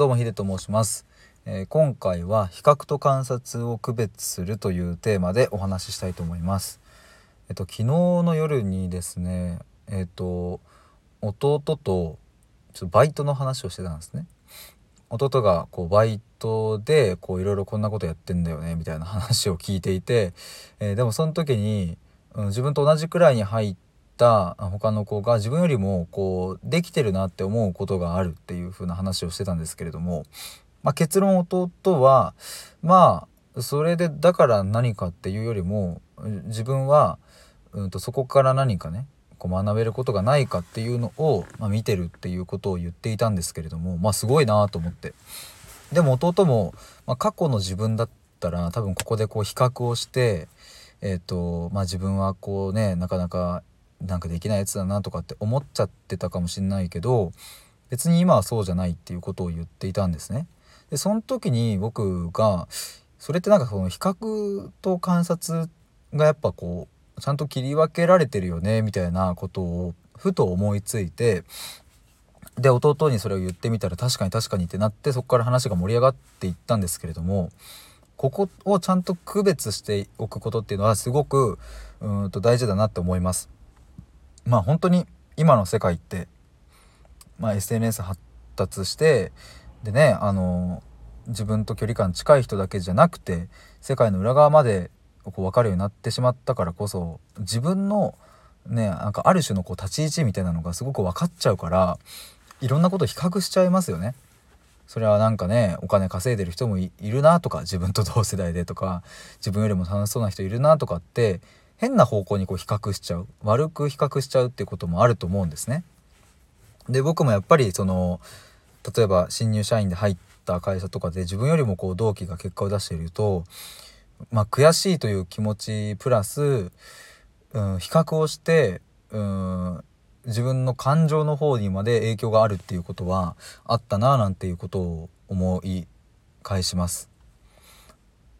どうもヒデと申します、えー、今回は比較と観察を区別するというテーマでお話ししたいと思います。えっと昨日の夜にですねえっと弟とちょっとバイトの話をしてたんですね。弟がこうバイトでこういろいろこんなことやってんだよねみたいな話を聞いていて、えー、でもその時に、うん、自分と同じくらいに入った他の子が自分よりもこうできてるなって思うことがあるっていう風な話をしてたんですけれども、まあ、結論弟はまあそれでだから何かっていうよりも自分は、うんと、そこから何かねこう学べることがないかっていうのを、まあ、見てるっていうことを言っていたんですけれどもまあすごいなと思って。でも弟も、まあ、過去の自分だったら多分ここでこう比較をしてえーとまあ、自分はこうねなかなかなんかできないやつだなとかって思っちゃってたかもしんないけど別に今はそうじゃないっていうことを言っていたんですね。でその時に僕がそれってなんかその比較と観察がやっぱこうちゃんと切り分けられてるよねみたいなことをふと思いついてで弟にそれを言ってみたら確かに確かにってなってそこから話が盛り上がっていったんですけれどもここをちゃんと区別しておくことっていうのはすごくうんと大事だなって思います。まあ本当に今の世界って、まあ、SNS 発達してでねあの自分と距離感近い人だけじゃなくて世界の裏側までこう分かるようになってしまったからこそ自分のねなんかある種のこう立ち位置みたいなのがすごく分かっちゃうからいろんなこと比較しちゃいますよね。それはなんかねお金稼いでる人もいるなとか自分と同世代でとか自分よりも楽しそうな人いるなとかって変な方向にこう比較しちゃう悪く比較しちゃうっていうこともあると思うんですね。で僕もやっぱりその例えば新入社員で入った会社とかで自分よりもこう同期が結果を出していると、まあ、悔しいという気持ちプラス、うん、比較をして、うん、自分の感情の方にまで影響があるっていうことはあったななんていうことを思い返します。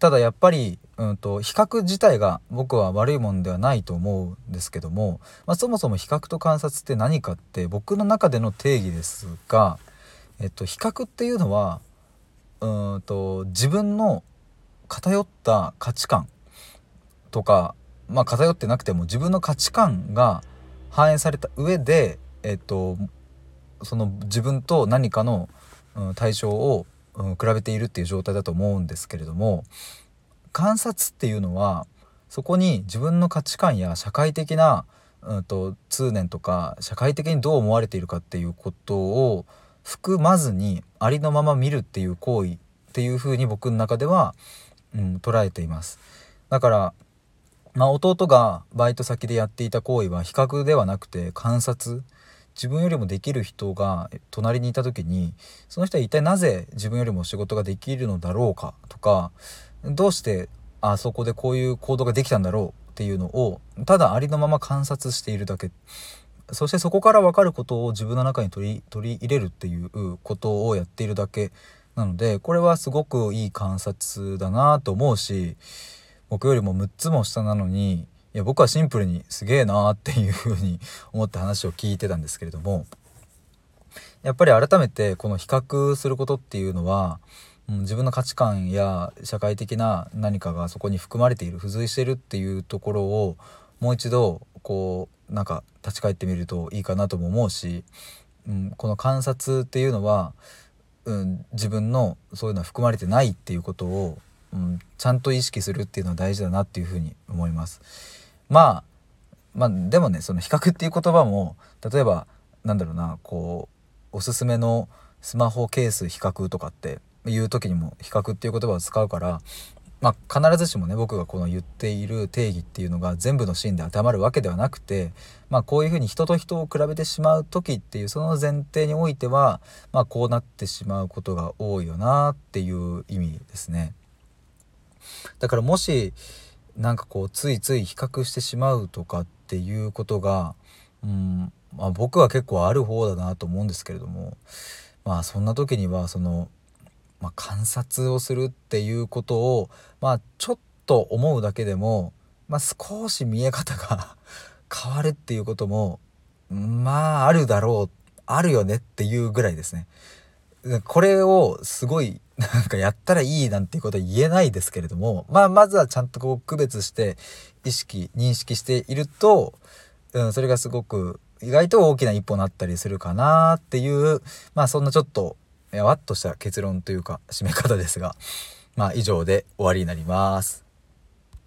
ただやっぱり、うんと、比較自体が僕は悪いもんではないと思うんですけども、まあ、そもそも比較と観察って何かって僕の中での定義ですが、えっと、比較っていうのはうんと自分の偏った価値観とかまあ偏ってなくても自分の価値観が反映された上で、えっと、その自分と何かの、うん、対象を比べているっていう状態だと思うんですけれども観察っていうのはそこに自分の価値観や社会的な、うんと、通念とか社会的にどう思われているかっていうことを含まずにありのまま見るっていう行為っていうふうに僕の中では、うん、捉えています。だからまあ、弟がバイト先でやっていた行為は比較ではなくて観察自分よりもできる人が隣にいた時にその人は一体なぜ自分よりも仕事ができるのだろうかとかどうしてあそこでこういう行動ができたんだろうっていうのをただありのまま観察しているだけ。そしてそこから分かることを自分の中に取り取り入れるっていうことをやっているだけ。なのでこれはすごくいい観察だなと思うし僕よりも6つも下なのにいや僕はシンプルにすげえなーっていうふうに思った話を聞いてたんですけれどもやっぱり改めてこの比較することっていうのは、うん、自分の価値観や社会的な何かがそこに含まれている付随してるっていうところをもう一度こうなんか立ち返ってみるといいかなとも思うし、うん、この観察っていうのは、うん、自分のそういうのは含まれてないっていうことを、うん、ちゃんと意識するっていうのは大事だなっていうふうに思います。まあまあでもねその比較っていう言葉も例えばなんだろうなこうおすすめのスマホケース比較とかっていう時にも比較っていう言葉を使うからまあ、必ずしもね僕がこの言っている定義っていうのが全部のシーンで当てはまるわけではなくて、まあ、こういうふうに人と人を比べてしまう時っていうその前提においては、まあ、こうなってしまうことが多いよなっていう意味ですね。だからもしなんかこうついつい比較してしまうとかっていうことが、うんまあ、僕は結構ある方だなと思うんですけれどもまあそんな時にはその、まあ、観察をするっていうことを、まあ、ちょっと思うだけでも、まあ、少し見え方が 変わるっていうこともまああるだろうあるよねっていうぐらいですね。これをすごいなんかやったらいいなんていうことは言えないですけれども、まあ、まずはちゃんとこう区別して意識認識していると、うん、それがすごく意外と大きな一歩になったりするかなっていうまあそんなちょっとやわっとした結論というか締め方ですがまあ以上で終わりになります。